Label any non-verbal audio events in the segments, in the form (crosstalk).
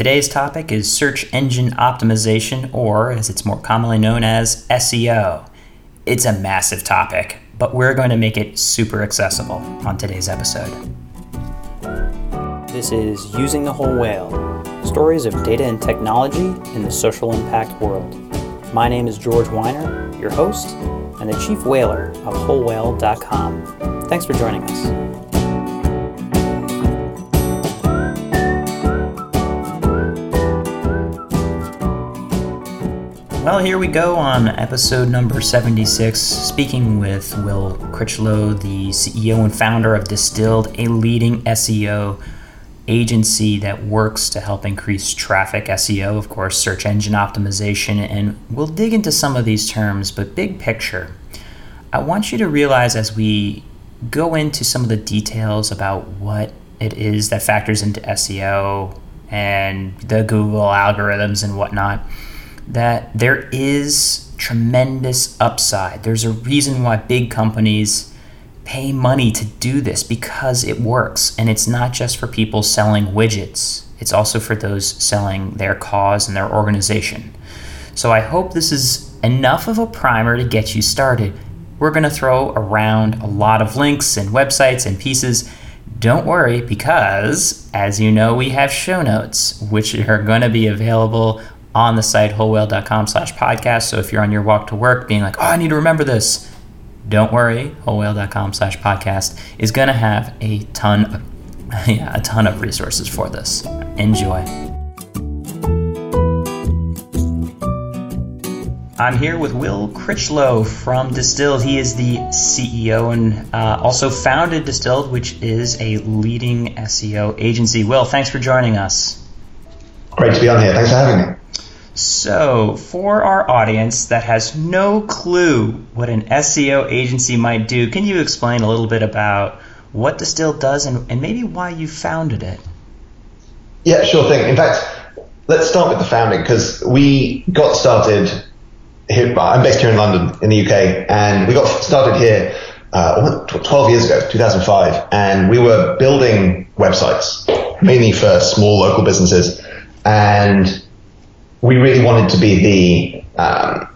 Today's topic is search engine optimization, or as it's more commonly known as SEO. It's a massive topic, but we're going to make it super accessible on today's episode. This is Using the Whole Whale Stories of Data and Technology in the Social Impact World. My name is George Weiner, your host, and the chief whaler of WholeWhale.com. Thanks for joining us. Well, here we go on episode number 76, speaking with Will Critchlow, the CEO and founder of Distilled, a leading SEO agency that works to help increase traffic, SEO, of course, search engine optimization, and we'll dig into some of these terms, but big picture. I want you to realize as we go into some of the details about what it is that factors into SEO and the Google algorithms and whatnot that there is tremendous upside. There's a reason why big companies pay money to do this because it works. And it's not just for people selling widgets, it's also for those selling their cause and their organization. So I hope this is enough of a primer to get you started. We're going to throw around a lot of links and websites and pieces. Don't worry, because as you know, we have show notes, which are going to be available on the site wholewhale.com slash podcast. So if you're on your walk to work being like, oh, I need to remember this, don't worry, wholewhale.com slash podcast is going to have a ton of, (laughs) yeah, a ton of resources for this. Enjoy. I'm here with Will Critchlow from Distilled. He is the CEO and uh, also founded Distilled, which is a leading SEO agency. Will, thanks for joining us. Great to be on here. Thanks for having me. So, for our audience that has no clue what an SEO agency might do, can you explain a little bit about what Distill does and, and maybe why you founded it? Yeah, sure thing. In fact, let's start with the founding because we got started here. I'm based here in London, in the UK, and we got started here uh, 12 years ago, 2005, and we were building websites mainly for small local businesses. And we really wanted to be the, um,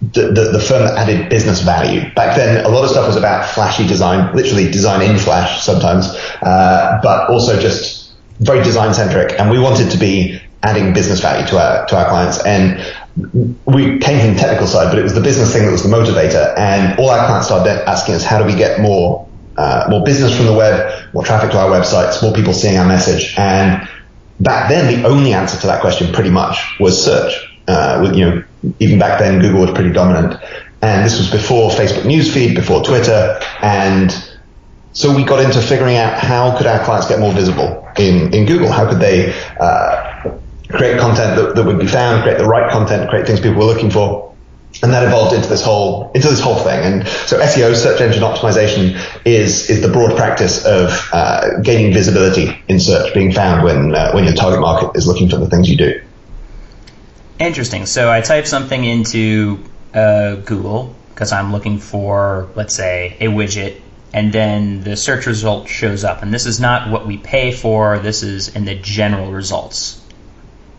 the, the, the, firm that added business value. Back then, a lot of stuff was about flashy design, literally design in Flash sometimes, uh, but also just very design centric. And we wanted to be adding business value to our to our clients. And we came from the technical side, but it was the business thing that was the motivator. And all our clients started asking us, how do we get more uh, more business from the web, more traffic to our websites, more people seeing our message, and back then, the only answer to that question pretty much was search. Uh, you know, even back then, Google was pretty dominant. And this was before Facebook newsfeed, before Twitter. And so we got into figuring out how could our clients get more visible in, in Google? How could they, uh, create content that, that would be found, create the right content, create things people were looking for? And that evolved into this whole into this whole thing. And so SEO, search engine optimization, is is the broad practice of uh, gaining visibility in search, being found when uh, when your target market is looking for the things you do. Interesting. So I type something into uh, Google because I'm looking for, let's say, a widget, and then the search result shows up. And this is not what we pay for. This is in the general results.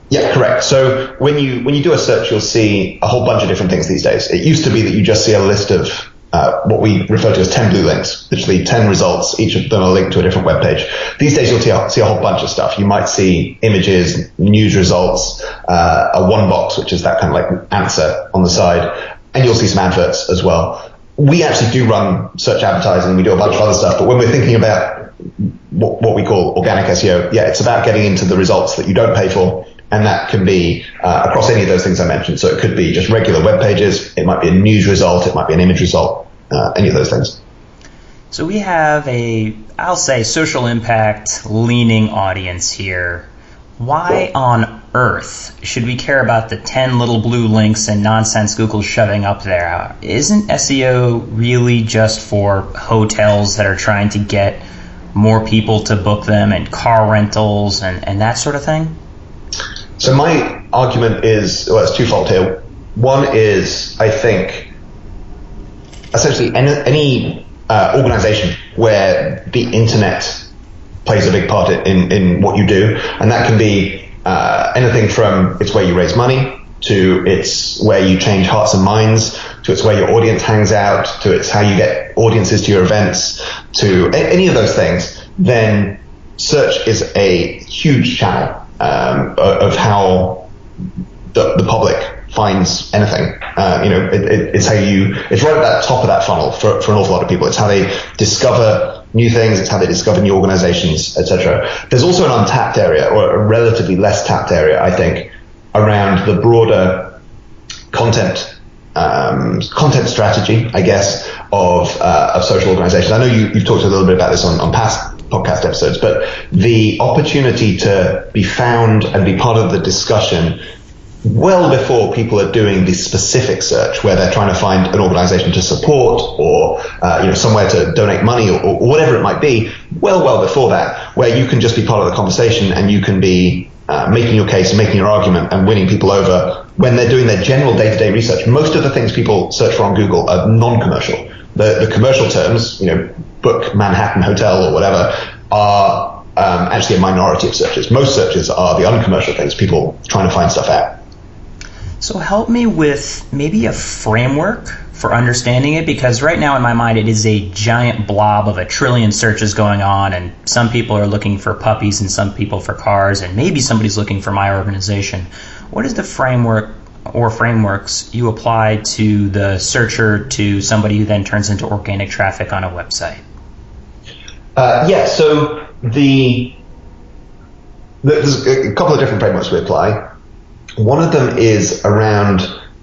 Yeah, correct. So when you when you do a search, you'll see a whole bunch of different things these days. It used to be that you just see a list of uh, what we refer to as 10 blue links, literally 10 results, each of them are linked to a different web page. These days you'll see a, see a whole bunch of stuff. You might see images, news results, uh, a one box, which is that kind of like answer on the side, and you'll see some adverts as well. We actually do run search advertising, we do a bunch of other stuff, but when we're thinking about what, what we call organic SEO, yeah, it's about getting into the results that you don't pay for and that can be uh, across any of those things I mentioned. So it could be just regular web pages. It might be a news result. It might be an image result. Uh, any of those things. So we have a, I'll say, social impact leaning audience here. Why on earth should we care about the 10 little blue links and nonsense Google's shoving up there? Isn't SEO really just for hotels that are trying to get more people to book them and car rentals and, and that sort of thing? So my argument is well, it's twofold here. One is I think essentially any, any uh, organization where the internet plays a big part in, in what you do, and that can be uh, anything from it's where you raise money to it's where you change hearts and minds to it's where your audience hangs out to it's how you get audiences to your events to any of those things, then search is a huge channel um, of how the, the public finds anything. Uh, you know, it, it, it's how you, it's right at that top of that funnel for, for an awful lot of people. It's how they discover new things. It's how they discover new organizations, etc. There's also an untapped area or a relatively less tapped area, I think, around the broader content um, content strategy, I guess, of, uh, of social organizations. I know you, have talked a little bit about this on, on past podcast episodes, but the opportunity to be found and be part of the discussion well before people are doing the specific search where they're trying to find an organization to support or uh, you know somewhere to donate money or, or, whatever it might be well well before that where you can just be part of the conversation and you can be uh, making your case making your argument and winning people over when they're doing their general day-to-day research. Most of the things people search for on google are non-commercial the, the commercial terms you know book manhattan hotel or whatever are um, actually a minority of searches most searches are the uncommercial things people trying to find stuff out so help me with maybe a framework for understanding it because right now in my mind it is a giant blob of a trillion searches going on and some people are looking for puppies and some people for cars and maybe somebody's looking for my organization. What is the framework or frameworks you apply to the searcher to somebody who then turns into organic traffic on a website? Uh, yeah, so the there's a couple of different frameworks we apply. One of them is around,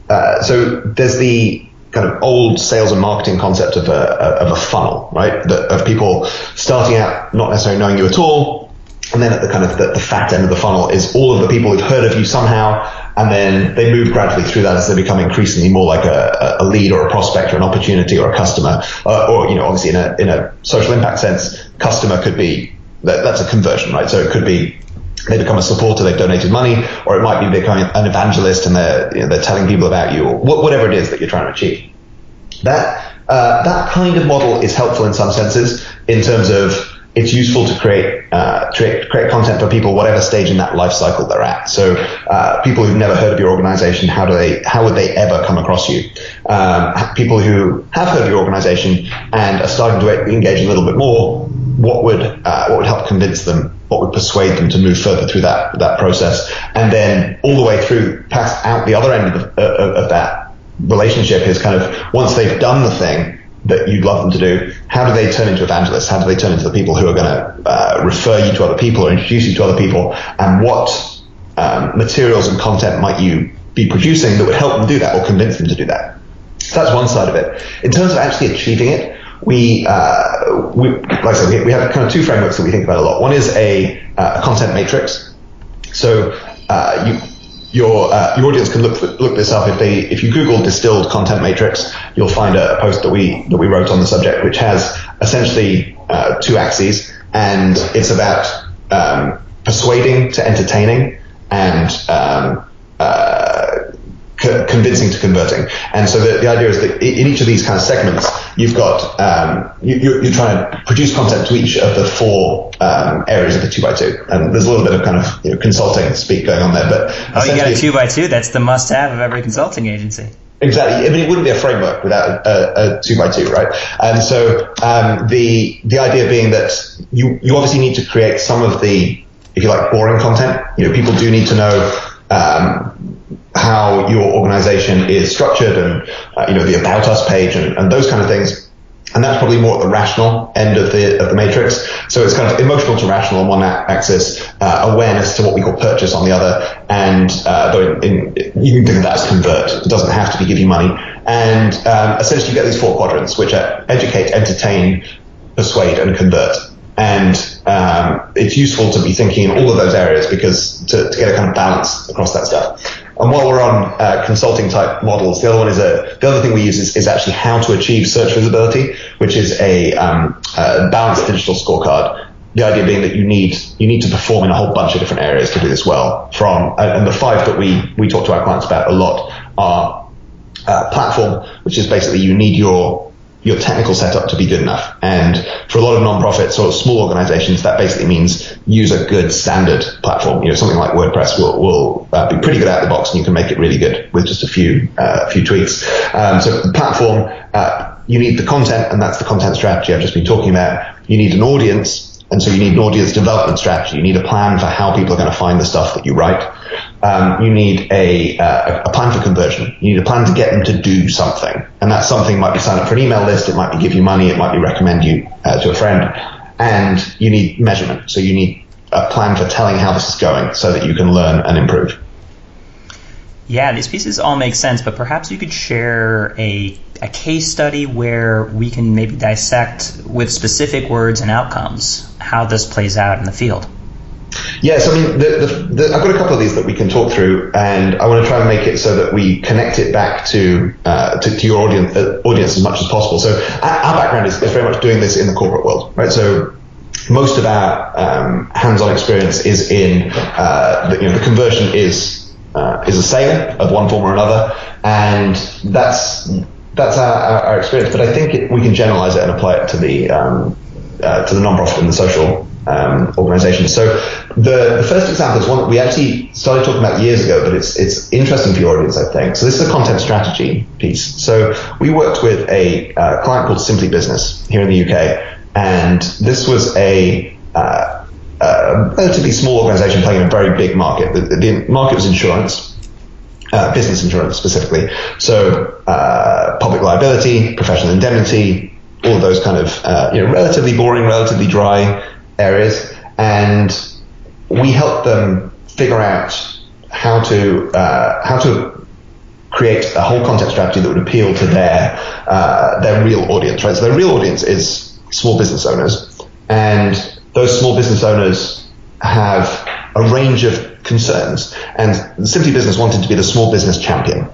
uh, so there's the kind of old sales and marketing concept of a, of a funnel, right? That, of people starting out not necessarily knowing you at all. And then at the kind of the, the fat end of the funnel is all of the people who've heard of you somehow. And then they move gradually through that as they become increasingly more like a, a lead or a prospect or an opportunity or a customer. Uh, or, you know, obviously in a, in a social impact sense, customer could be, that, that's a conversion, right? So it could be they become a supporter, they've donated money, or it might be becoming an evangelist and they're, you know, they're telling people about you, or whatever it is that you're trying to achieve. That, uh, that kind of model is helpful in some senses in terms of it's useful to create, uh, create, create content for people whatever stage in that life cycle they're at. So uh, people who've never heard of your organization, how do they, how would they ever come across you? Um, people who have heard of your organization and are starting to engage a little bit more, what would uh, what would help convince them, what would persuade them to move further through that that process, and then all the way through past out the other end of, the, uh, of that relationship is kind of once they've done the thing that you'd love them to do, how do they turn into evangelists? How do they turn into the people who are going to uh, refer you to other people or introduce you to other people? And what um, materials and content might you be producing that would help them do that or convince them to do that? So that's one side of it. In terms of actually achieving it, we, uh, we like I said, we, have kind of two frameworks that we think about a lot. One is a, uh, a content matrix. So uh, you, your uh, your audience can look look this up. If they if you Google distilled content matrix, you'll find a, a post that we that we wrote on the subject, which has essentially uh, two axes, and it's about um, persuading to entertaining and um, uh, co- convincing to converting. And so the, the idea is that in each of these kind of segments, you've got um, you, are trying to produce content to each of the four um, areas of the two by two. And there's a little bit of kind of you know, consulting speak going on there. But oh, you got a two by two. That's the must-have of every consulting agency. Exactly. I mean, it wouldn't be a framework without a, a two by two, right? And so um, the the idea being that you you obviously need to create some of the if you like boring content. You know, people do need to know um, how your organization is structured and, uh, you know, the about us page and, and those kind of things. And that's probably more at the rational end of the of the matrix. So it's kind of emotional to rational on one axis, uh, awareness to what we call purchase on the other, and uh, though in, in, you can think of that as convert. It doesn't have to be give you money. And um, essentially, you get these four quadrants, which are educate, entertain, persuade, and convert. And um, it's useful to be thinking in all of those areas because to, to get a kind of balance across that stuff. And while we're on uh, consulting type models, the other one is a the other thing we use is, is actually how to achieve search visibility, which is a, um, a balanced digital scorecard. The idea being that you need you need to perform in a whole bunch of different areas to do this well. From and the five that we we talk to our clients about a lot are uh, platform, which is basically you need your your technical setup to be good enough. And for a lot of nonprofits or small organizations, that basically means use a good standard platform. You know, something like WordPress will, will uh, be pretty good out of the box and you can make it really good with just a few, uh, few tweaks. Um, so the platform, uh, you need the content and that's the content strategy I've just been talking about. You need an audience and so you need an audience development strategy. You need a plan for how people are going to find the stuff that you write. Um, you need a, uh, a plan for conversion. You need a plan to get them to do something. And that something might be sign up for an email list. It might be give you money. It might be recommend you uh, to a friend. And you need measurement. So you need a plan for telling how this is going so that you can learn and improve. Yeah, these pieces all make sense, but perhaps you could share a, a case study where we can maybe dissect with specific words and outcomes how this plays out in the field. Yes, I mean, the, the, the, I've got a couple of these that we can talk through, and I want to try and make it so that we connect it back to uh, to, to, your audience, uh, audience as much as possible. So our, our background is, is, very much doing this in the corporate world, right? So most of our um, hands-on experience is in uh, the, you know the conversion is uh, is a sale of one form or another, and that's that's our, our, our experience. But I think it, we can generalize it and apply it to the um, uh, to the non-profit and the social um, organizations. So the, the first example is one that we actually started talking about years ago, but it's it's interesting for your audience, I think. So this is a content strategy piece. So we worked with a uh, client called Simply Business here in the UK, and this was a uh, a relatively small organization playing in a very big market. The, the market was insurance. Uh, business insurance specifically. So, uh, public liability, professional indemnity, all of those kind of, uh, you know, relatively boring, relatively dry areas. And we helped them figure out how to, uh, how to create a whole content strategy that would appeal to their, uh, their real audience, right? So their real audience is small business owners. And those small business owners have a range of concerns, and Simply Business wanted to be the small business champion.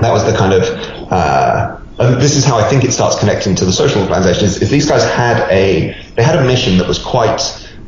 That was the kind of, uh, and this is how I think it starts connecting to the social organization. Is, is these guys had a they had a mission that was quite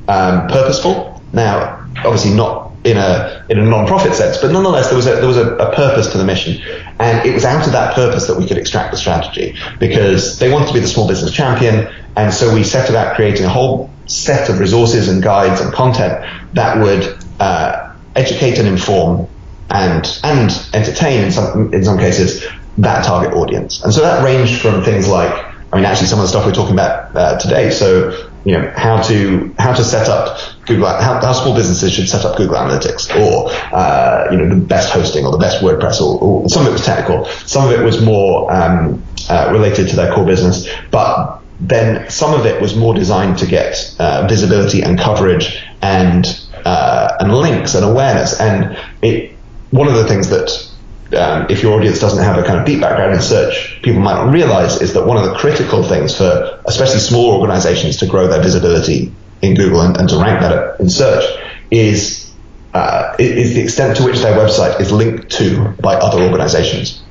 um, purposeful. Now, obviously not in a in a non-profit sense, but nonetheless there was a there was a, a, purpose to the mission, and it was out of that purpose that we could extract the strategy because they wanted to be the small business champion, and so we set about creating a whole set of resources and guides and content that would uh, educate and inform and and entertain in some in some cases that target audience. And so that ranged from things like I mean actually some of the stuff we're talking about uh, today. So you know how to how to set up Google how, how small businesses should set up Google Analytics or uh, you know the best hosting or the best WordPress or, or, some of it was technical, some of it was more um, uh, related to their core business, but then some of it was more designed to get uh, visibility and coverage and uh, and links and awareness. And it one of the things that um, if your audience doesn't have a kind of deep background in search, people might not realize is that one of the critical things for especially small organizations to grow their visibility in Google and, and to rank better in search is uh, is the extent to which their website is linked to by other organizations.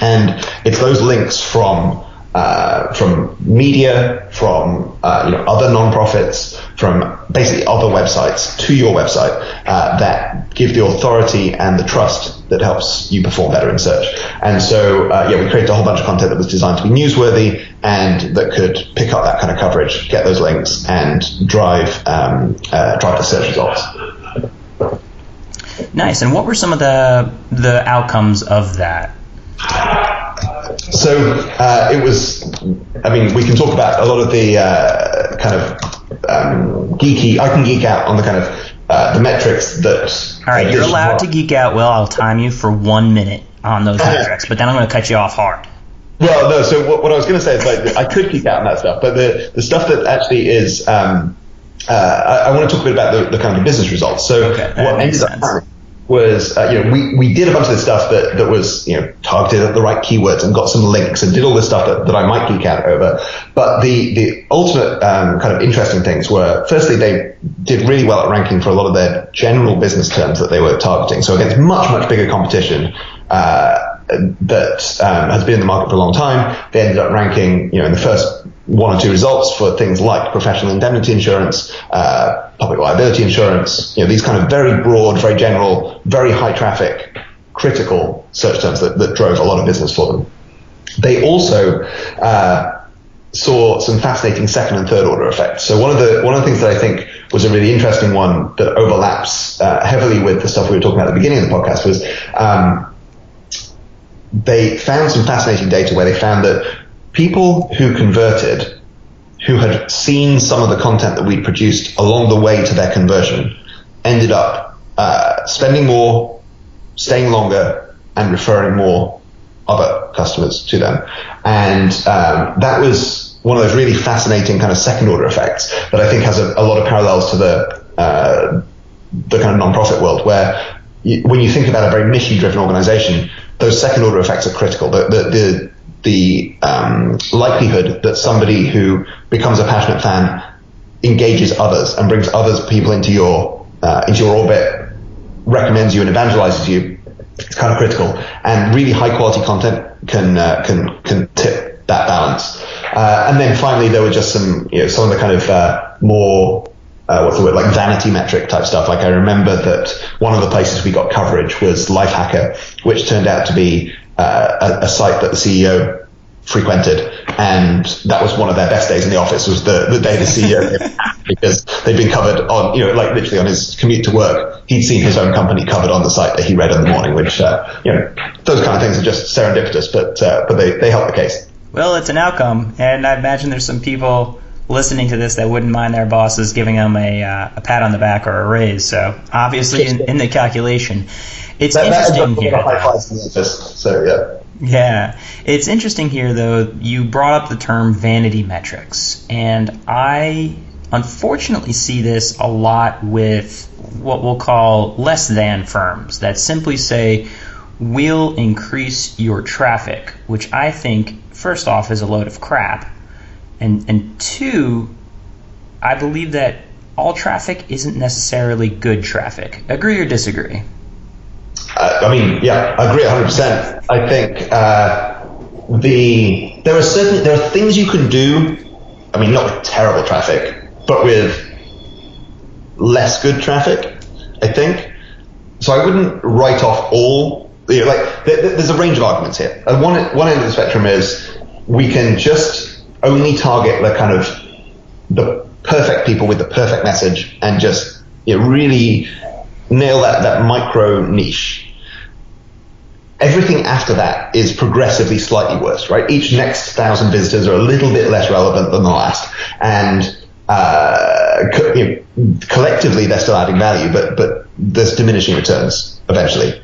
And it's those links from uh, from media, from uh, you know other nonprofits, from basically other websites to your website uh, that give the authority and the trust that helps you perform better in search. And so uh, yeah, we created a whole bunch of content that was designed to be newsworthy and that could pick up that kind of coverage, get those links, and drive um, uh, drive the search results. Nice. And what were some of the the outcomes of that? So uh, it was. I mean, we can talk about a lot of the uh, kind of um, geeky. I can geek out on the kind of uh, the metrics that. All right, you're allowed to geek out. Well, I'll time you for one minute on those (laughs) metrics, but then I'm going to cut you off hard. Well, no. So what, what I was going to say is like I could geek out on that stuff, but the the stuff that actually is. Um, uh, I, I, want to talk a bit about the, the kind of business results. So okay, what sense. up was uh, you know we, we did a bunch of this stuff that, that was you know targeted at the right keywords and got some links and did all this stuff that, that I might geek out over. But the the ultimate um, kind of interesting things were firstly they did really well at ranking for a lot of their general business terms that they were targeting. So against much much bigger competition. Uh, that um, has been in the market for a long time. They ended up ranking, you know, in the first one or two results for things like professional indemnity insurance, uh, public liability insurance, you know, these kind of very broad, very general, very high traffic, critical search terms that, that drove a lot of business for them. they also uh, saw some fascinating second and third order effects. So one of the one of the things that I think was a really interesting one that overlaps uh, heavily with the stuff we were talking about at the beginning of the podcast was um, they found some fascinating data where they found that people who converted, who had seen some of the content that we'd produced along the way to their conversion, ended up uh, spending more, staying longer, and referring more other customers to them. And um, that was one of those really fascinating kind of second order effects that I think has a, a lot of parallels to the uh, the kind of non-profit world where you, when you think about a very mission driven organization, those second order effects are critical. The, the, the, the um, likelihood that somebody who becomes a passionate fan engages others and brings others people into your uh, into your orbit, recommends you and evangelizes you it's kind of critical. And really high quality content can uh, can can tip that balance. Uh, and then finally, there were just some you know some of the kind of uh, more uh, what's the word like vanity metric type stuff. Like I remember that one of the places we got coverage was Lifehacker, which turned out to be uh, a, a site that the CEO frequented, and that was one of their best days in the office. Was the, the day the CEO (laughs) because they'd been covered on you know like literally on his commute to work. He'd seen his own company covered on the site that he read in the morning, which uh, you know those kind of things are just serendipitous, but uh, but they they help the case. Well, it's an outcome, and I imagine there's some people listening to this that wouldn't mind their bosses giving them a, uh, a pat on the back or a raise. So obviously, in, in the calculation, it's that, interesting that here. So yeah. Yeah. It's interesting here, though, you brought up the term vanity metrics. And I unfortunately see this a lot with what we'll call less than firms that simply say, we'll increase your traffic, which I think, first off, is a load of crap. And, and two, I believe that all traffic isn't necessarily good traffic. Agree or disagree? Uh, I mean, yeah, I agree 100%. I think uh, the there are certain there are things you can do. I mean, not with terrible traffic, but with less good traffic. I think so. I wouldn't write off all. You know, like there's a range of arguments here. And one one end of the spectrum is we can just only target the kind of the perfect people with the perfect message and just you know, really nail that, that micro niche. Everything after that is progressively slightly worse, right? Each next thousand visitors are a little bit less relevant than the last, and uh, co- you know, collectively they're still adding value, but but there's diminishing returns eventually.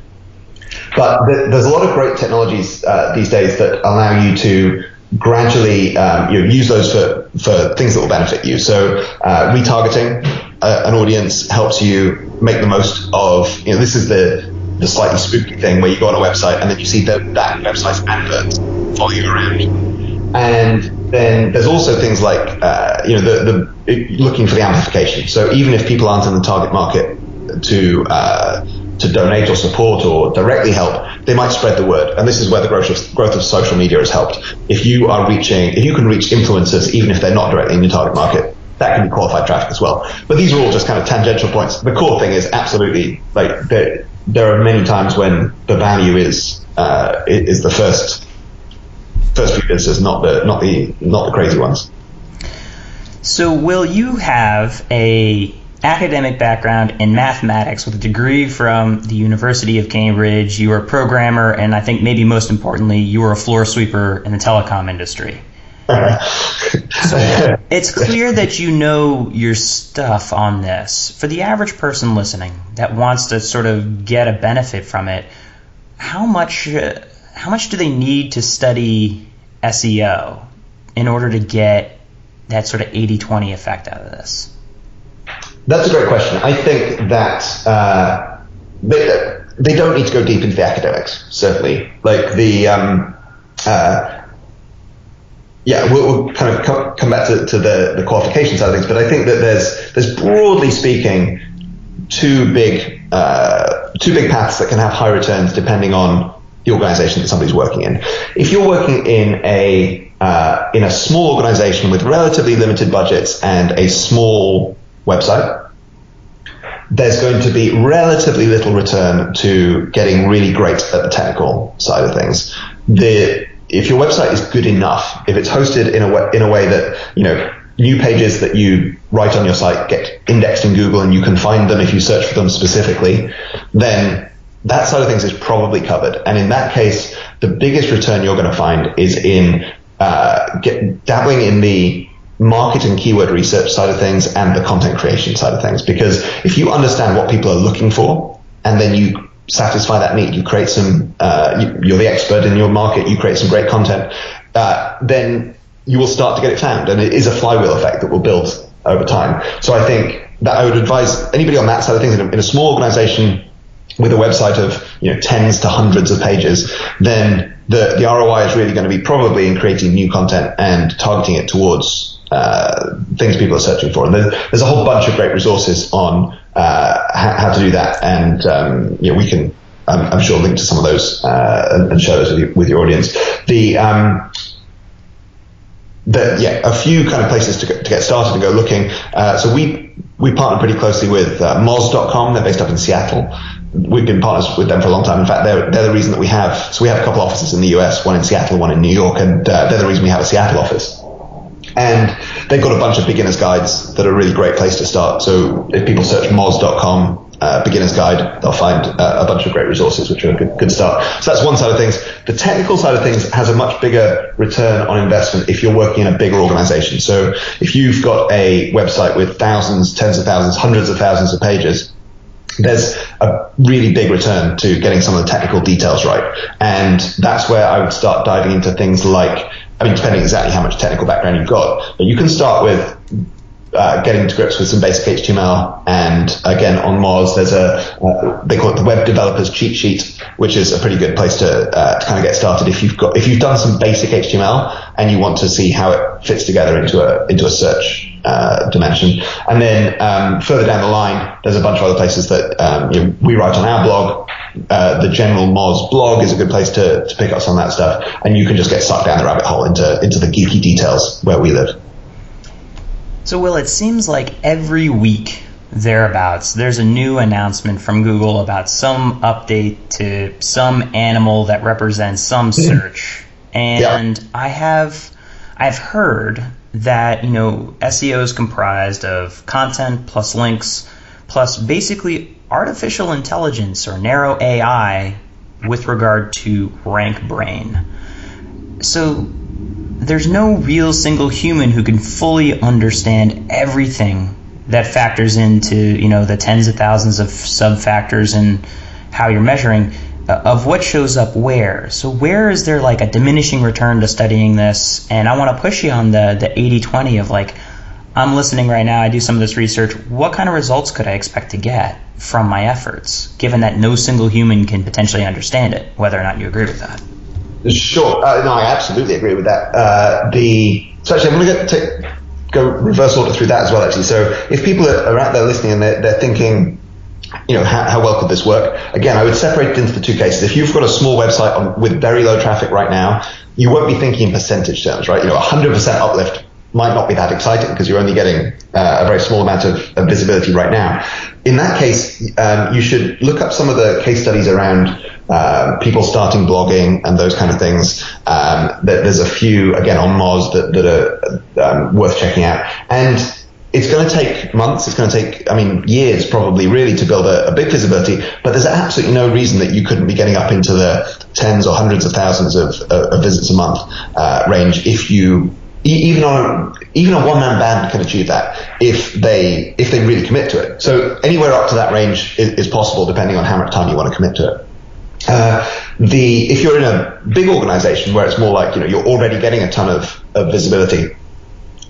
But th- there's a lot of great technologies uh, these days that allow you to gradually um, you know, use those for, for things that will benefit you. So uh, retargeting uh, an audience helps you make the most of, you know, this is the, the slightly spooky thing where you go on a website and then you see the, that website's adverts following you around. And then there's also things like, uh, you know, the, the looking for the amplification. So even if people aren't in the target market to, uh, to donate or support or directly help, they might spread the word. And this is where the growth of, growth of social media has helped. If you are reaching, if you can reach influencers, even if they're not directly in your target market, that can be qualified traffic as well. But these are all just kind of tangential points. The core thing is absolutely like there, there are many times when the value is uh, is the first first few visitors, not the not the not the crazy ones. So, will you have a academic background in mathematics with a degree from the University of Cambridge. You were a programmer, and I think maybe most importantly, you were a floor sweeper in the telecom industry. so it's clear that you know your stuff on this. For the average person listening that wants to sort of get a benefit from it, how much uh, how much do they need to study SEO in order to get that sort of 80-20 effect out of this? That's a great question. I think that uh, they, they don't need to go deep into the academics, certainly. Like the, um, uh, yeah, we'll, we'll, kind of come, come back to, to, the, the qualification side of things, but I think that there's, there's broadly speaking, two big, uh, two big paths that can have high returns depending on the organization that somebody's working in. If you're working in a, uh, in a small organization with relatively limited budgets and a small website, there's going to be relatively little return to getting really great at the technical side of things. The if your website is good enough, if it's hosted in a way, in a way that you know new pages that you write on your site get indexed in Google and you can find them if you search for them specifically, then that side of things is probably covered. And in that case, the biggest return you're going to find is in uh, get, dabbling in the market and keyword research side of things and the content creation side of things. Because if you understand what people are looking for and then you satisfy that need, you create some, uh, you, are the expert in your market, you create some great content, uh, then you will start to get it found. And it is a flywheel effect that will build over time. So I think that I would advise anybody on that side of things in a, in a small organization with a website of you know tens to hundreds of pages, then the, the ROI is really going to be probably in creating new content and targeting it towards uh, things people are searching for. And there's, a whole bunch of great resources on uh, how, to do that, and um, you know, we can. I'm, I'm, sure link to some of those uh, and, and, share those with, you, with your audience. The um, the, yeah, a few kind of places to, to get started and go looking. Uh, so we we partner pretty closely with uh, Moz.com. They're based up in Seattle. We've been partners with them for a long time. In fact, they're, they're the reason that we have. So we have a couple offices in the US, one in Seattle, one in New York, and uh, they're the reason we have a Seattle office. And they've got a bunch of beginners guides that are a really great place to start. So if people search Moz.com, uh, beginner's guide, they'll find uh, a bunch of great resources, which are a good, good start. So that's one side of things. The technical side of things has a much bigger return on investment if you're working in a bigger organization. So if you've got a website with thousands, tens of thousands, hundreds of thousands of pages, there's a really big return to getting some of the technical details right. And that's where I would start diving into things like, I mean, depending exactly how much technical background you've got, but you can start with uh, getting to grips with some basic HTML. And again, on Moz, there's a uh, they call it the Web Developers Cheat Sheet, which is a pretty good place to, uh, to kind of get started if you've got if you've done some basic HTML and you want to see how it fits together into a into a search uh, dimension. And then um, further down the line, there's a bunch of other places that um, you know, we write on our blog. Uh, the general Moz blog is a good place to, to pick up some of that stuff, and you can just get sucked down the rabbit hole into into the geeky details where we live. So, Will, it seems like every week thereabouts, there's a new announcement from Google about some update to some animal that represents some mm-hmm. search. And yeah. I have I've heard that, you know, SEO is comprised of content plus links plus basically artificial intelligence or narrow AI with regard to RankBrain. So there's no real single human who can fully understand everything that factors into you know the tens of thousands of sub factors and how you're measuring uh, of what shows up where. So where is there like a diminishing return to studying this? And I want to push you on the the 80-20 of like I'm listening right now, I do some of this research. What kind of results could I expect to get from my efforts, given that no single human can potentially understand it, whether or not you agree with that? Sure. Uh, no, I absolutely agree with that. Uh, the so actually, I'm going to go reverse order through that as well. Actually, so if people are, are out there listening and they're, they're thinking, you know, how, how, well could this work? Again, I would separate it into the two cases. If you've got a small website on, with very low traffic right now, you won't be thinking in percentage terms, right? You know, 100% uplift might not be that exciting because you're only getting uh, a very small amount of, of, visibility right now. In that case, um, you should look up some of the case studies around um, people starting blogging and those kind of things. Um, there's a few again on Moz that, that are um, worth checking out, and it's going to take months. It's going to take, I mean, years probably, really, to build a, a, big visibility. But there's absolutely no reason that you couldn't be getting up into the tens or hundreds of thousands of, of visits a month uh, range if you even on even a one man band can achieve that if they if they really commit to it. So anywhere up to that range is, is possible, depending on how much time you want to commit to it. Uh, the if you're in a big organization where it's more like you know you're already getting a ton of, of visibility,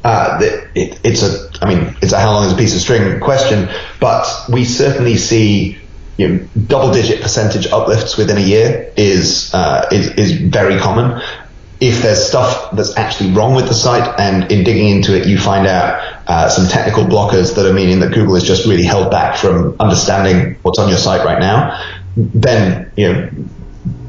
uh, it, it's a I mean it's a how long is a piece of string question, but we certainly see you know, double digit percentage uplifts within a year is, uh, is, is very common. If there's stuff that's actually wrong with the site, and in digging into it, you find out uh, some technical blockers that are meaning that Google is just really held back from understanding what's on your site right now, then you know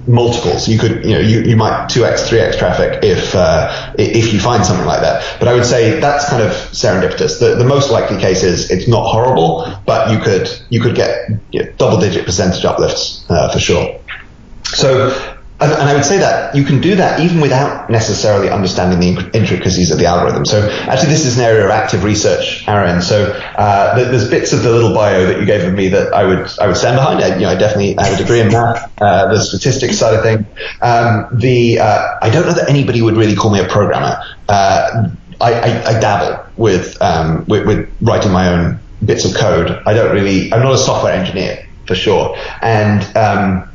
multiples. You could, you know, you, you might 2x, 3x traffic if, uh, if you find something like that. But I would say that's kind of serendipitous. The, the most likely case is it's not horrible, but you could, you could get you know, double digit percentage uplifts, uh, for sure. So and, I would say that you can do that even without necessarily understanding the intricacies of the algorithm. So actually, this is an area of active research, Aaron. So uh, there's bits of the little bio that you gave of me that I would I would stand behind. I, you know, I definitely have a degree in math, uh, the statistics side of thing. Um, the uh, I don't know that anybody would really call me a programmer. Uh, I, I, I, dabble with, um, with with writing my own bits of code. I don't really. I'm not a software engineer for sure, and um,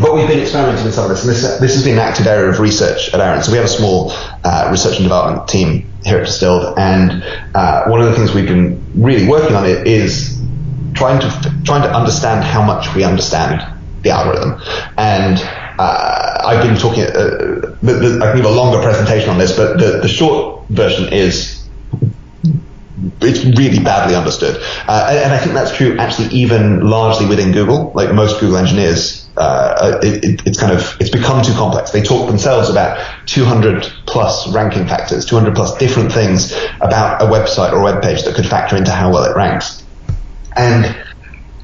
but we've been experimenting with some of this, and this, this has been an active area of research at Aaron. So we have a small uh, research and development team here at Distilled, and uh, one of the things we've been really working on it is trying to trying to understand how much we understand the algorithm. And uh, I've been talking. Uh, the, the, I can give a longer presentation on this, but the, the short version is it's really badly understood. Uh, and I think that's true actually even largely within Google. Like most Google engineers, uh, it, it, it's kind of, it's become too complex. They talk themselves about 200 plus ranking factors, 200 plus different things about a website or a web page that could factor into how well it ranks. And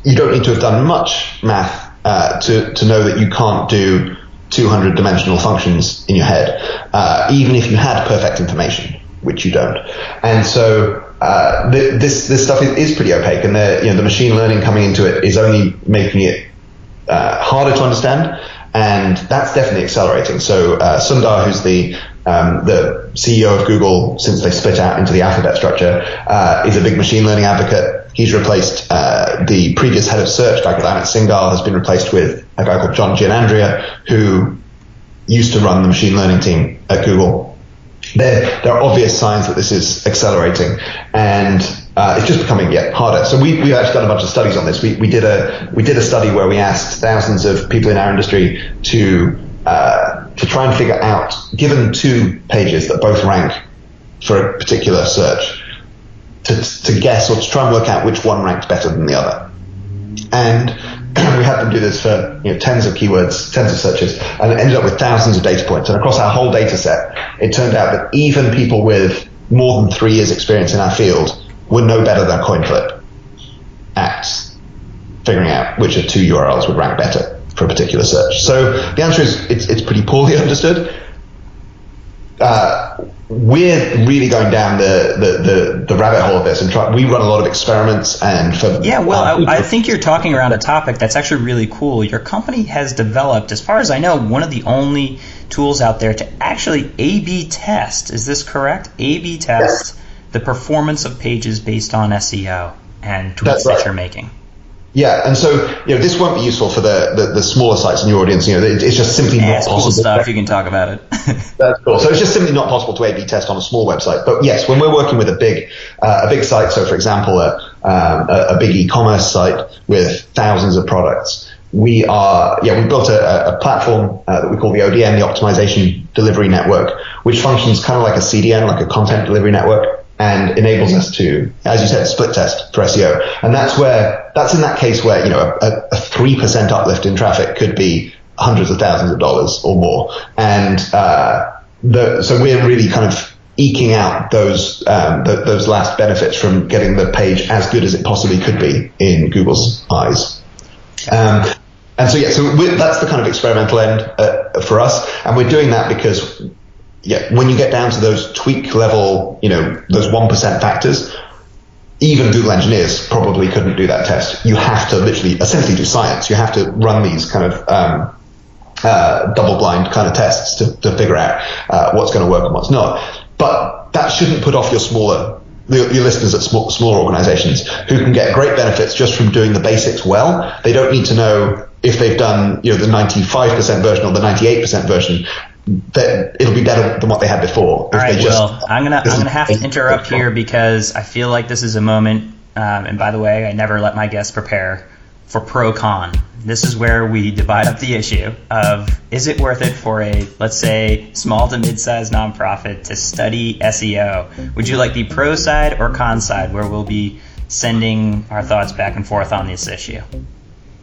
you don't need to have done much math uh, to, to know that you can't do 200 dimensional functions in your head, uh, even if you had perfect information, which you don't. And so uh, this this stuff is, is, pretty opaque, and the you know the machine learning coming into it is only making it uh, harder to understand, and that's definitely accelerating. So uh, Sundar, who's the um, the CEO of Google since they split out into the alphabet structure, uh, is a big machine learning advocate. He's replaced uh, the previous head of search, a guy called Amit Singhal, has been replaced with a guy called John Giannandrea, who used to run the machine learning team at Google there, there are obvious signs that this is accelerating, and uh, it's just becoming yet harder. So we, we've actually done a bunch of studies on this. We, we did a we did a study where we asked thousands of people in our industry to uh, to try and figure out, given two pages that both rank for a particular search, to, to guess or to try and work out which one ranked better than the other. And we had them do this for you know, tens of keywords, tens of searches, and it ended up with thousands of data points. And across our whole data set, it turned out that even people with more than three years experience in our field were no better than CoinFlip at figuring out which of two URLs would rank better for a particular search. So the answer is it's, it's pretty poorly (laughs) understood. Uh, we're really going down the, the, the, the, rabbit hole of this and try, we run a lot of experiments and for yeah well uh, I, I, think you're talking around a topic that's actually really cool your company has developed as far as i know one of the only tools out there to actually a b test is this correct a b test yes. the performance of pages based on seo and tweets right. that you're making yeah, and so you know this won't be useful for the, the, the smaller sites in your audience. You know, it's just simply yeah, not possible. Cool stuff. You can talk about it. (laughs) That's cool. So it's just simply not possible to A/B test on a small website. But yes, when we're working with a big uh, a big site, so for example, a, um, a, a big e-commerce site with thousands of products, we are yeah we built a, a platform uh, that we call the ODN, the Optimization Delivery Network, which functions kind of like a CDN, like a content delivery network and enables us to, as you said, split test for SEO. And that's where, that's in that case where, you know, a, 3% uplift in traffic could be hundreds of thousands of dollars or more. And, uh, the, so we're really kind of eking out those, um, those last benefits from getting the page as good as it possibly could be in Google's eyes. Um, and so, yeah, so that's the kind of experimental end uh, for us. And we're doing that because yeah, when you get down to those tweak level, you know, those 1% factors, even Google engineers probably couldn't do that test. You have to literally, essentially do science. You have to run these kind of, um, uh, double blind kind of tests to, to figure out uh, what's going to work and what's not. But that shouldn't put off your smaller your, your listeners at small, smaller organizations who can get great benefits just from doing the basics well. They don't need to know if they've done you know the 95% version or the 98% version that it'll be better than what they had before. All right, just, well, I'm gonna I'm gonna have to interrupt here because I feel like this is a moment. Um, and by the way, I never let my guests prepare for pro con. This is where we divide up the issue of is it worth it for a let's say small to mid-sized nonprofit to study SEO? Would you like the pro side or con side, where we'll be sending our thoughts back and forth on this issue?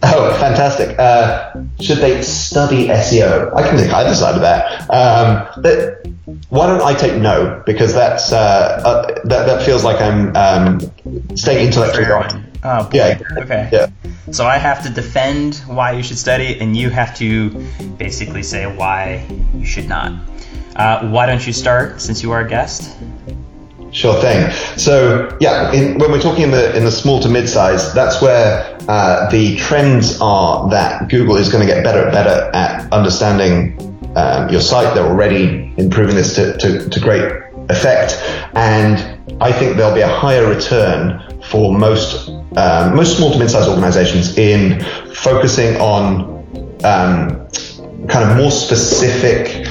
Oh, fantastic. Uh, should they study SEO? I can think either side of that. Um, but why don't I take no? Because that's, uh, uh, that, that feels like I'm um, staying intellectually wrong. Oh, boy. Yeah. Okay. Yeah. So I have to defend why you should study, and you have to basically say why you should not. Uh, why don't you start since you are a guest? Sure thing. So yeah, in, when we're talking in the in the small to mid size, that's where uh, the trends are that Google is going to get better and better at understanding um, your site. They're already improving this to, to, to great effect, and I think there'll be a higher return for most um, most small to mid-sized organizations in focusing on um, kind of more specific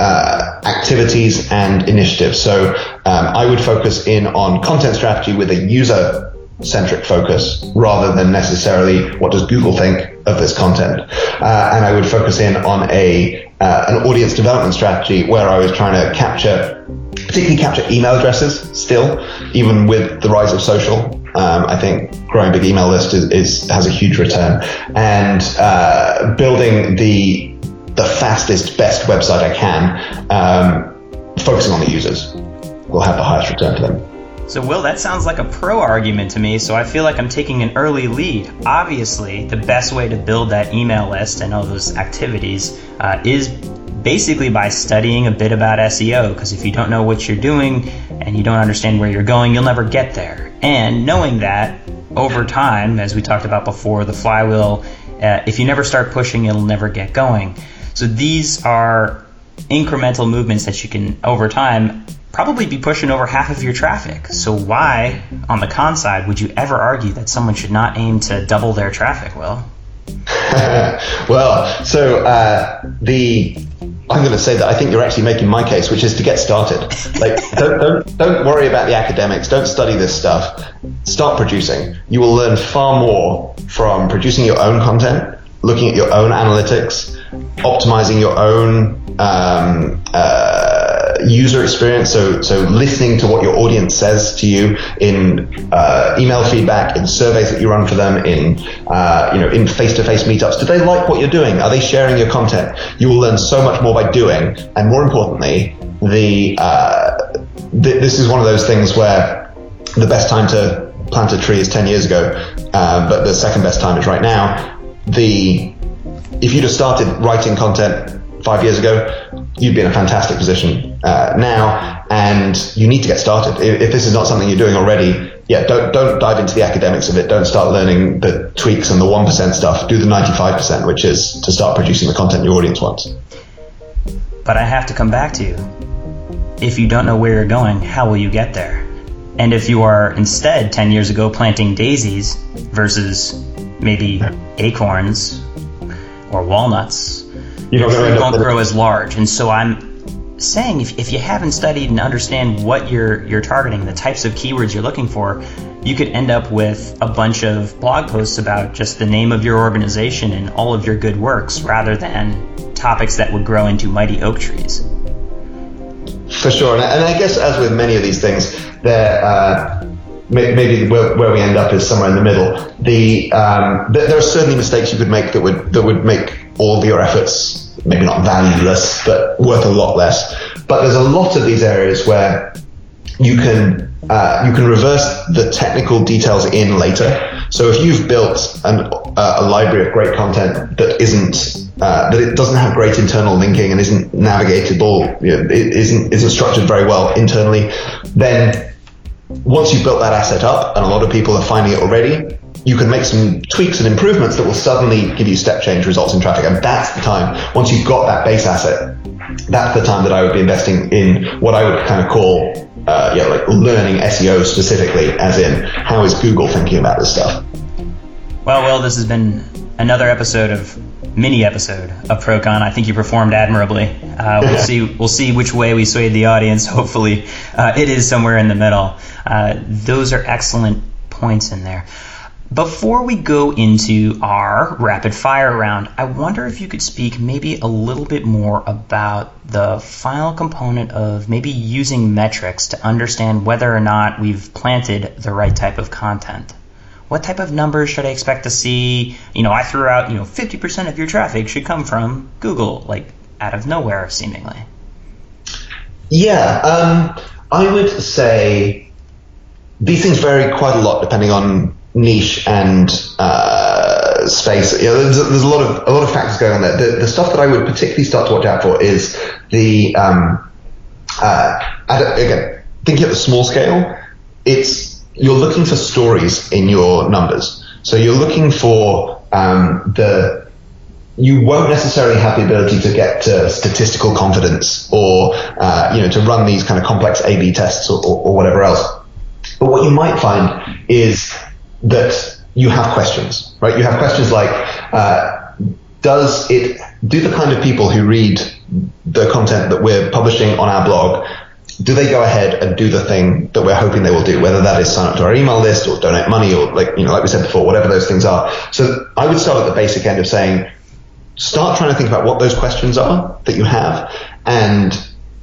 uh, activities and initiatives. So um, I would focus in on content strategy with a user centric focus rather than necessarily what does Google think of this content. Uh, and I would focus in on a uh, an audience development strategy where I was trying to capture, particularly capture email addresses still, even with the rise of social. Um, I think growing big email list is, is has a huge return, and uh, building the the fastest, best website I can, um, focusing on the users will have the highest return to them. So, Will, that sounds like a pro argument to me, so I feel like I'm taking an early lead. Obviously, the best way to build that email list and all those activities uh, is basically by studying a bit about SEO, because if you don't know what you're doing and you don't understand where you're going, you'll never get there. And knowing that over time, as we talked about before, the flywheel, uh, if you never start pushing, it'll never get going. So, these are incremental movements that you can, over time, probably be pushing over half of your traffic. So why, on the con side, would you ever argue that someone should not aim to double their traffic? Well, (laughs) well, so uh, the I'm going to say that I think you're actually making my case, which is to get started. Like, (laughs) don't, don't don't worry about the academics. Don't study this stuff. Start producing. You will learn far more from producing your own content, looking at your own analytics, optimizing your own. Um, uh, user experience. So, so listening to what your audience says to you in uh, email feedback, in surveys that you run for them, in uh, you know, in face-to-face meetups. Do they like what you're doing? Are they sharing your content? You will learn so much more by doing, and more importantly, the uh, th- this is one of those things where the best time to plant a tree is 10 years ago, uh, but the second best time is right now. The if you just started writing content five years ago, you'd be in a fantastic position uh, now, and you need to get started. If, if, this is not something you're doing already, yeah, don't don't dive into the academics of it. Don't start learning the tweaks and the one percent stuff. Do the ninety five percent, which is to start producing the content your audience wants. But I have to come back to you. If you don't know where you're going, how will you get there? And if you are instead 10 years ago planting daisies versus maybe acorns or walnuts, you your tree won't grow as large. And so I'm saying if, if you haven't studied and understand what you're you're targeting, the types of keywords you're looking for, you could end up with a bunch of blog posts about just the name of your organization and all of your good works rather than topics that would grow into mighty oak trees. For sure, and I guess as with many of these things, there uh, maybe where, where, we end up is somewhere in the middle. The um, there are certainly mistakes you could make that would that would make all of your efforts maybe not valueless, but worth a lot less. But there's a lot of these areas where you can uh, you can reverse the technical details in later. So if you've built an, uh, a library of great content that isn't uh, that it doesn't have great internal linking and isn't navigatable, you know, isn't isn't structured very well internally, then once you've built that asset up, and a lot of people are finding it already, you can make some tweaks and improvements that will suddenly give you step change results in traffic. And that's the time, once you've got that base asset, that's the time that I would be investing in what I would kind of call, uh, yeah, like learning SEO specifically, as in how is Google thinking about this stuff? Well, well, this has been another episode of mini episode of Procon. I think you performed admirably. Uh, we'll (laughs) see. We'll see which way we swayed the audience. (laughs) Hopefully, uh, it is somewhere in the middle. Uh, those are excellent points in there. Before we go into our rapid fire round, I wonder if you could speak maybe a little bit more about the final component of maybe using metrics to understand whether or not we've planted the right type of content. What type of numbers should I expect to see? You know, I threw out, you know, 50% of your traffic should come from Google, like out of nowhere, seemingly. Yeah, um, I would say these things vary quite a lot depending on niche and uh, space. You know, there's, there's, a lot of a lot of factors going on there. The, the, stuff that I would particularly start to watch out for is the um, uh, again thinking at the small scale. It's you're looking for stories in your numbers. So you're looking for um, the you won't necessarily have the ability to get to statistical confidence or uh, you know to run these kind of complex A/B tests or, or, or whatever else. But what you might find is that you have questions, right? You have questions like, uh, does it do the kind of people who read the content that we're publishing on our blog do they go ahead and do the thing that we're hoping they will do, whether that is sign up to our email list or donate money or like, you know, like we said before, whatever those things are. So I would start at the basic end of saying, start trying to think about what those questions are that you have and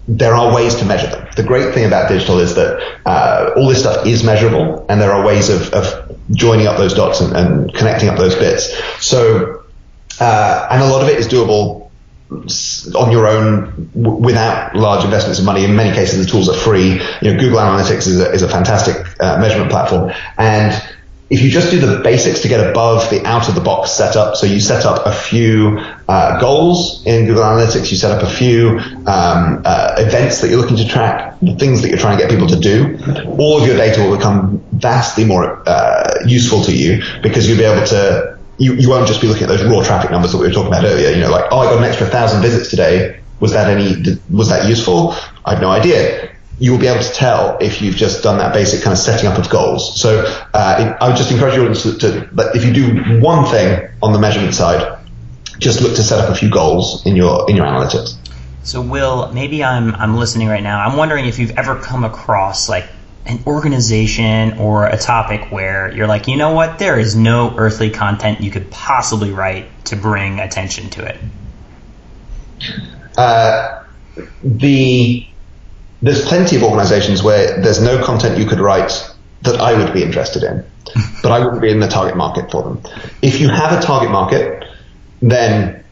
there are ways to measure them. The great thing about digital is that uh, all this stuff is measurable, and there are ways of, of joining up those dots and, and, connecting up those bits. So, uh, and a lot of it is doable on your own w- without large investments of money. In many cases, the tools are free. You know, Google Analytics is a, is a fantastic uh, measurement platform, and if you just do the basics to get above the out of the box setup, so you set up a few uh, goals in Google Analytics, you set up a few um, uh, events that you're looking to track, the things that you're trying to get people to do, all of your data will become vastly more uh, useful to you because you'll be able to, you, you won't just be looking at those raw traffic numbers that we were talking about earlier, you know, like, oh, I got an extra thousand visits today. Was that any, was that useful? I have no idea you will be able to tell if you've just done that basic kind of setting up of goals. So uh, I would just encourage you to, to, that if you do one thing on the measurement side, just look to set up a few goals in your in your analytics. So Will, maybe I'm I'm listening right now. I'm wondering if you've ever come across like an organization or a topic where you're like, you know what, there is no earthly content you could possibly write to bring attention to it. Uh, the there's plenty of organizations where there's no content you could write that I would be interested in, (laughs) but I wouldn't be in the target market for them. If you have a target market, then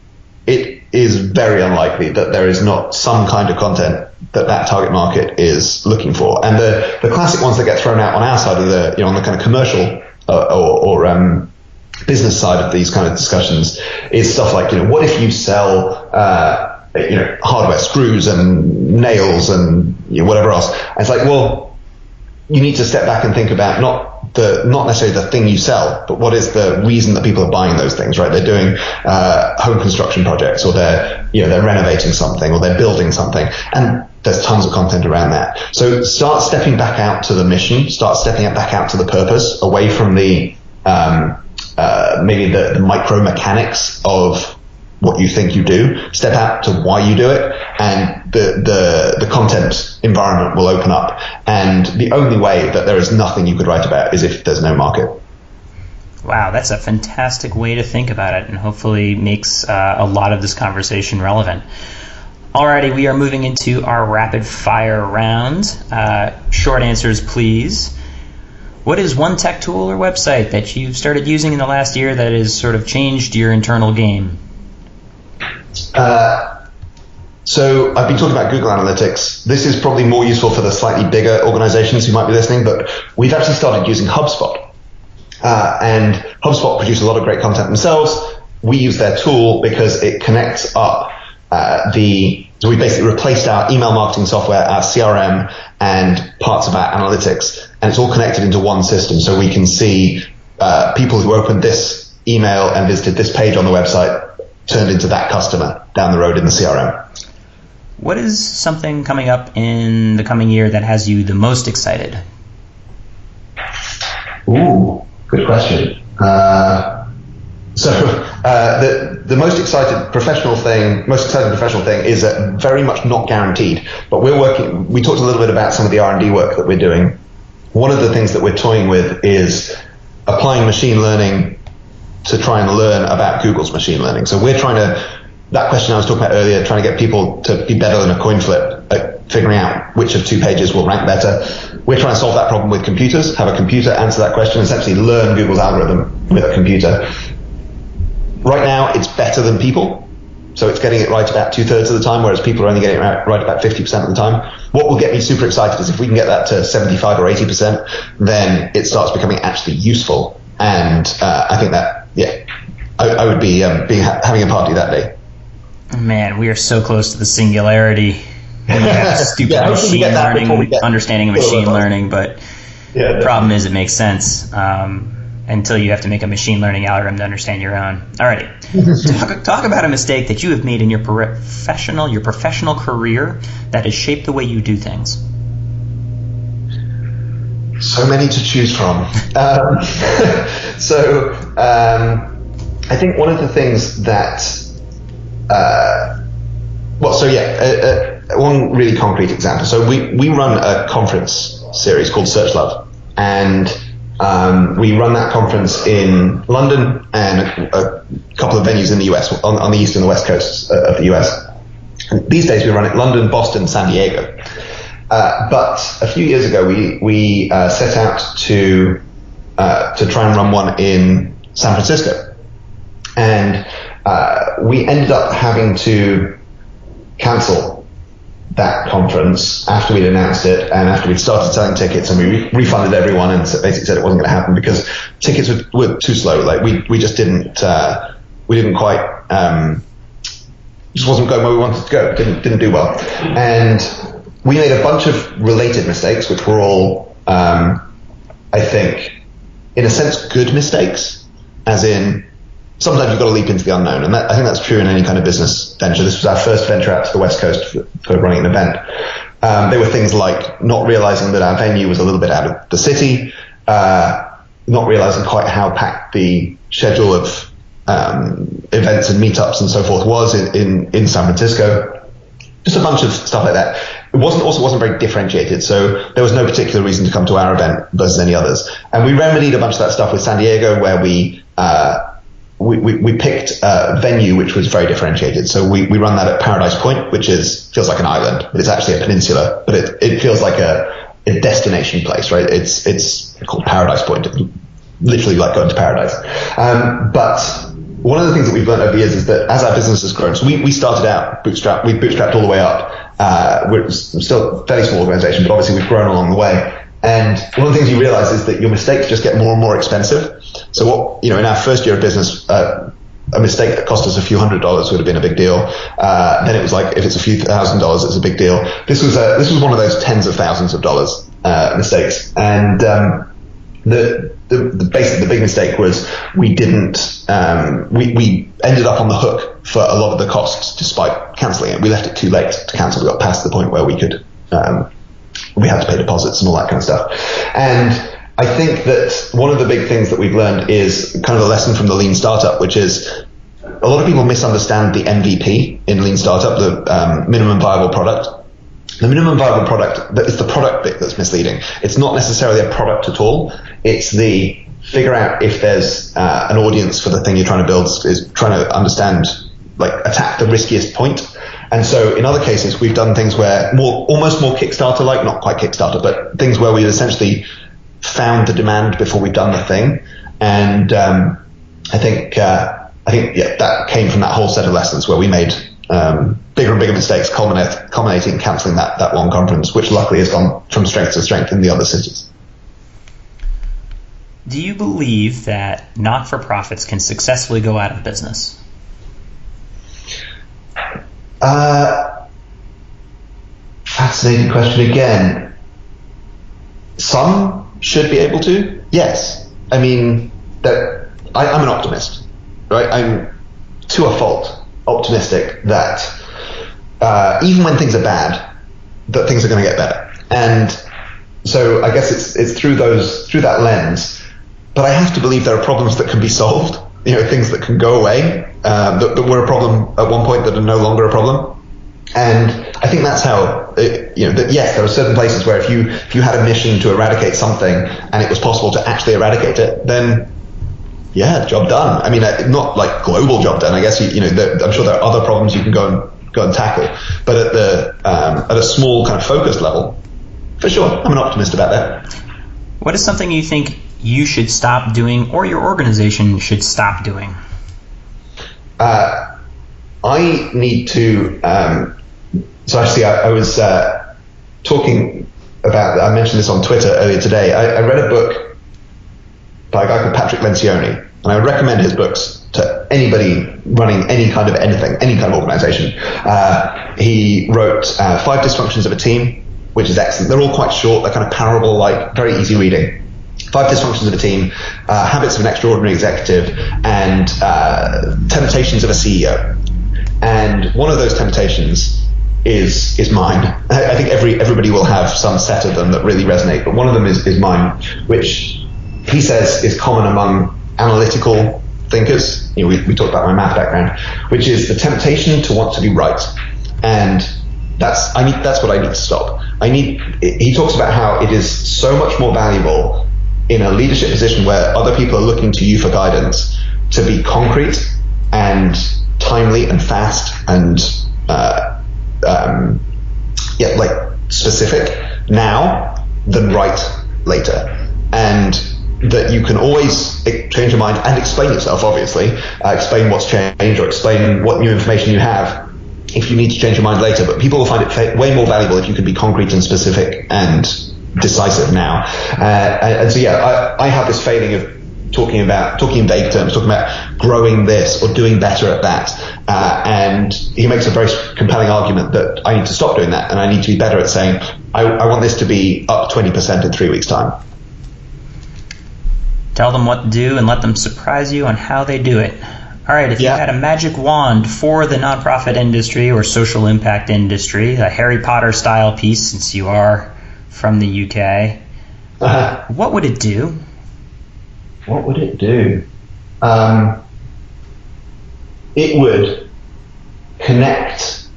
it is very unlikely that there is not some kind of content that that target market is looking for. And the, the classic ones that get thrown out on our side of the, you know, on the kind of commercial uh, or, or um, business side of these kind of discussions is stuff like, you know, what if you sell, uh, you know, hardware, screws and nails and you know, whatever else. And it's like, well, you need to step back and think about not the, not necessarily the thing you sell, but what is the reason that people are buying those things, right? They're doing, uh, home construction projects or they're, you know, they're renovating something or they're building something. And there's tons of content around that. So start stepping back out to the mission, start stepping back out to the purpose, away from the, um, uh, maybe the, the micro mechanics of what you think you do, step out to why you do it, and the, the, the content environment will open up. And the only way that there is nothing you could write about is if there's no market. Wow, that's a fantastic way to think about it, and hopefully makes uh, a lot of this conversation relevant. Alrighty, we are moving into our rapid fire round. Uh, short answers, please. What is one tech tool or website that you've started using in the last year that has sort of changed your internal game? Uh, so I've been talking about Google Analytics. This is probably more useful for the slightly bigger organizations who might be listening, but we've actually started using HubSpot. Uh, and HubSpot produce a lot of great content themselves. We use their tool because it connects up uh, the so we basically replaced our email marketing software, our CRM, and parts of our analytics, and it's all connected into one system. So we can see uh, people who opened this email and visited this page on the website turned into that customer down the road in the CRM. What is something coming up in the coming year that has you the most excited? Ooh, good question. Uh, so (laughs) uh, the the most excited professional thing, most exciting professional thing is uh, very much not guaranteed. But we're working. We talked a little bit about some of the R and D work that we're doing. One of the things that we're toying with is applying machine learning to try and learn about Google's machine learning. So we're trying to, that question I was talking about earlier, trying to get people to be better than a coin flip at figuring out which of two pages will rank better. We're trying to solve that problem with computers, have a computer answer that question, essentially learn Google's algorithm with a computer. Right now, it's better than people. So it's getting it right about two thirds of the time, whereas people are only getting it right about 50% of the time. What will get me super excited is if we can get that to 75 or 80%, then it starts becoming actually useful and uh, I think that I, I would be um, be ha- having a party that day. Man, we are so close to the singularity. (laughs) Stupid Yeah, machine get that before we learning, understanding of machine learning, but Yeah, the problem is it makes sense um, until you have to make a machine learning algorithm to understand your own. Alrighty, (laughs) talk, talk about a mistake that you have made in your professional your professional career that has shaped the way you do things. so many to choose from. (laughs) Um, so um, I think one of the things that, uh, well, so yeah, uh, uh, one really concrete example. So we we run a conference series called SearchLove, and um, we run that conference in London and a, a couple of venues in the US, on, on the east and the west coasts uh, of the US. And these days we run it London, Boston, San Diego. Uh, but a few years ago, we we uh, set out to to try and run one in San Francisco, and uh, we ended up having to cancel that conference after we'd announced it and after we'd started selling tickets and we re- refunded everyone and basically said it wasn't going to happen because tickets were, were too slow. Like we we just didn't uh, we didn't quite. Um, just wasn't going where we wanted to go. Didn't didn't do well, and we made a bunch of related mistakes, which were all, um, I think, in a sense, good mistakes. As in, sometimes you've got to leap into the unknown, and that, I think that's true in any kind of business venture. This was our first venture out to the West Coast for, for running an event. Um, there were things like not realizing that our venue was a little bit out of the city, uh, not realizing quite how packed the schedule of um, events and meetups and so forth was in, in, in San Francisco. Just a bunch of stuff like that. It wasn't also wasn't very differentiated, so there was no particular reason to come to our event versus any others. And we remedied a bunch of that stuff with San Diego, where we uh, we, we, we picked a venue which was very differentiated. So we, we run that at Paradise Point, which is feels like an island, it's actually a peninsula. But it, it feels like a, a destination place, right? It's it's called Paradise Point. Literally like going to paradise. Um, but one of the things that we've learned over the years is that as our business has grown, so we, we started out bootstrap, we bootstrapped all the way up. Uh, we're still a fairly small organization, but obviously we've grown along the way. And one of the things you realize is that your mistakes just get more and more expensive. So what, you know, in our first year of business, uh, a mistake that cost us a few hundred dollars would have been a big deal. Uh, then it was like, if it's a few thousand dollars, it's a big deal. This was a, this was one of those tens of thousands of dollars, uh, mistakes. And, um, the, the, the basic, the big mistake was we didn't, um, we, we ended up on the hook for a lot of the costs despite cancelling it. We left it too late to cancel. We got past the point where we could, um, we had to pay deposits and all that kind of stuff. And I think that one of the big things that we've learned is kind of a lesson from the lean startup, which is a lot of people misunderstand the MVP in lean startup, the um, minimum viable product. The minimum viable product, it's the product bit that's misleading. It's not necessarily a product at all. It's the figure out if there's uh, an audience for the thing you're trying to build is trying to understand, like attack the riskiest point. And so in other cases, we've done things where more, almost more Kickstarter like, not quite Kickstarter, but things where we've essentially found the demand before we've done the thing. And, um, I think, uh, I think, yeah, that came from that whole set of lessons where we made, um, bigger and bigger mistakes, culminate, culminating in cancelling that, that one conference, which luckily has gone from strength to strength in the other cities. Do you believe that not for profits can successfully go out of business? Uh, fascinating question again. Some should be able to, yes. I mean, that I, I'm an optimist, right? I'm to a fault optimistic that uh, even when things are bad, that things are going to get better. And so I guess it's it's through those through that lens. But I have to believe there are problems that can be solved. You know, things that can go away uh, that, that were a problem at one point that are no longer a problem. And I think that's how, it, you know, that yes, there are certain places where if you if you had a mission to eradicate something and it was possible to actually eradicate it, then yeah, job done. I mean, uh, not like global job done. I guess you, you know, there, I'm sure there are other problems you can go and go and tackle, but at the um, at a small kind of focused level, for sure, I'm an optimist about that. What is something you think you should stop doing or your organization should stop doing? Uh, I need to. Um, so actually, I, I was uh, talking about. I mentioned this on Twitter earlier today. I, I read a book by a guy called Patrick Lencioni, and I would recommend his books to anybody running any kind of anything, any kind of organization. Uh, he wrote uh, Five Dysfunctions of a Team, which is excellent. They're all quite short, they're kind of parable like, very easy reading. Five Dysfunctions of a Team, uh, Habits of an Extraordinary Executive, and uh, Temptations of a CEO. And one of those temptations is is mine. I think every everybody will have some set of them that really resonate, but one of them is, is mine, which he says is common among analytical thinkers. You know, we, we talked about my math background, which is the temptation to want to be right, and that's I need that's what I need to stop. I need. He talks about how it is so much more valuable in a leadership position where other people are looking to you for guidance to be concrete and timely and fast and uh, um, yeah, like specific now than right later, and that you can always change your mind and explain yourself. Obviously, uh, explain what's changed or explain what new information you have if you need to change your mind later. But people will find it way more valuable if you can be concrete and specific and decisive now. Uh, and, so, yeah, I, I have this failing of talking about talking in vague terms, talking about growing this or doing better at that. Uh, and he makes a very compelling argument that I need to stop doing that and I need to be better at saying I, I want this to be up 20% in three weeks' time. Tell them what to do and let them surprise you on how they do it. All right, if yeah. you had a magic wand for the nonprofit industry or social impact industry, a Harry Potter style piece, since you are from the UK, uh, what would it do? What would it do? Um, it would connect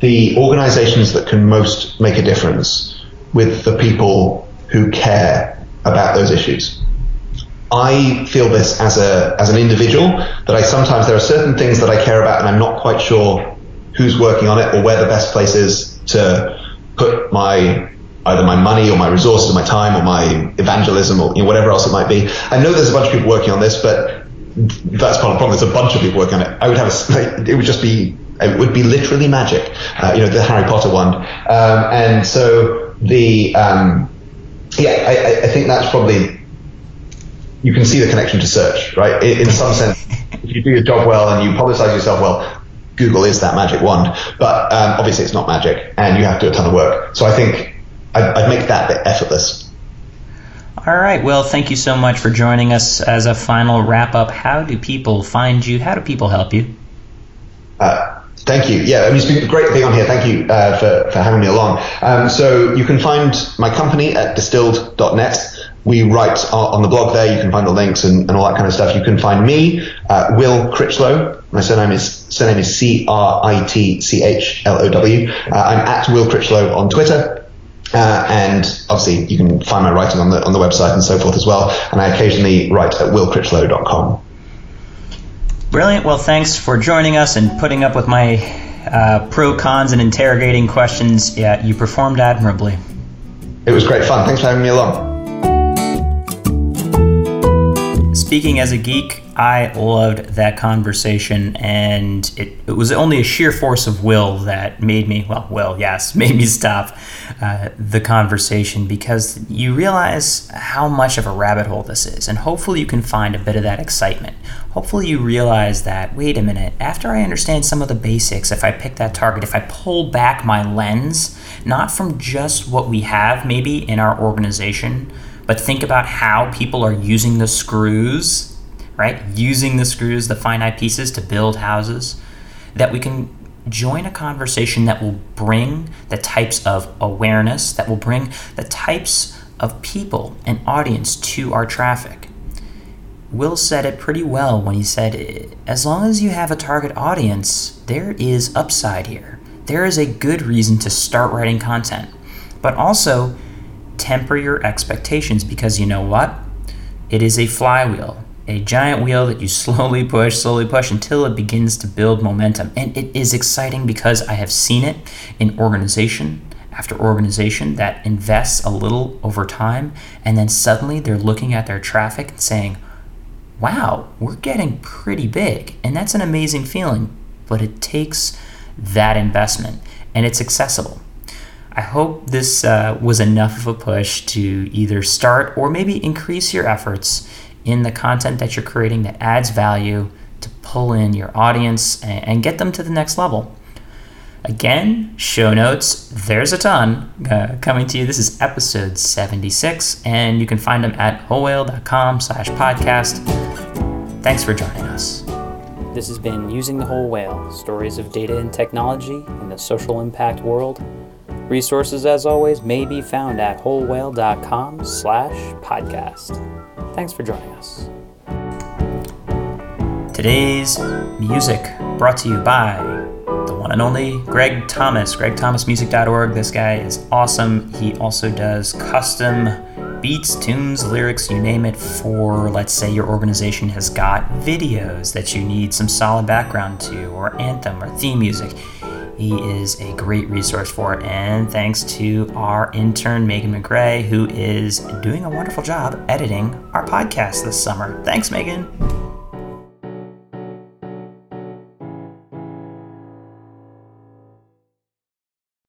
the organizations that can most make a difference with the people who care about those issues. I feel this as a as an individual that I sometimes there are certain things that I care about and I'm not quite sure who's working on it or where the best place is to put my either my money or my resources, or my time or my evangelism or you know, whatever else it might be. I know there's a bunch of people working on this, but that's part of the problem. There's a bunch of people working on it. I would have a, it would just be it would be literally magic, uh, you know, the Harry Potter one. Um, and so the um, yeah, I, I think that's probably you can see the connection to search, right? In some sense, if you do your job well and you publicize yourself well, Google is that magic wand. But um, obviously, it's not magic, and you have to do a ton of work. So I think I'd, I'd make that bit effortless. All right. Well, thank you so much for joining us. As a final wrap up, how do people find you? How do people help you? Uh, Thank you. Yeah, I mean, it's been great being on here. Thank you uh, for, for having me along. Um, so you can find my company at distilled.net. We write on the blog there. You can find the links and, and all that kind of stuff. You can find me, uh, Will Critchlow. My surname is surname is C R I T C H L O W. Uh, I'm at Will Critchlow on Twitter. Uh, and obviously, you can find my writing on the on the website and so forth as well. And I occasionally write at willcritchlow.com. Brilliant. Well, thanks for joining us and putting up with my uh, pro cons and interrogating questions. Yeah, you performed admirably. It was great fun. Thanks for having me along. Speaking as a geek, I loved that conversation, and it, it, was only a sheer force of will that made me, well, will, yes, (laughs) made me stop uh, the conversation because you realize how much of a rabbit hole this is, and hopefully you can find a bit of that excitement. Hopefully you realize that, wait a minute, after I understand some of the basics, if I pick that target, if I pull back my lens, not from just what we have maybe in our organization, but think about how people are using the screws, right? Using the screws, the finite pieces to build houses, that we can join a conversation that will bring the types of awareness, that will bring the types of people and audience to our traffic. Will said it pretty well when he said, as long as you have a target audience, there is upside here. There is a good reason to start writing content. But also, temper your expectations because you know what? It is a flywheel, a giant wheel that you (laughs) slowly push, slowly push until it begins to build momentum. And it is exciting because I have seen it in organization after organization that invests a little over time, and then suddenly they're looking at their traffic and saying, wow, we're getting pretty big. And that's an amazing feeling, but it takes that investment and it's accessible. I hope this uh, was enough of a push to either start or maybe increase your efforts in the content that you're creating that adds value to pull in your audience and, get them to the next level. Again, show notes, there's a ton uh, coming to you. This is episode 76, and you can find them at wholewhale.com slash podcast. Thanks for joining us. This has been Using the Whole Whale, stories of data and technology in the social impact world. Resources, as always, may be found at wholewhale.com slash podcast. Thanks for joining us. Today's music brought to you by the one and only Greg Thomas, gregthomasmusic.org. This guy is awesome. He also does custom beats, tunes, lyrics, you name it, for let's say your organization has got videos that you need some solid background to, or anthem or theme music. He is a great resource for it. And thanks to our intern, Megan McGray, who is doing a wonderful job editing our podcast this summer. Thanks, Megan.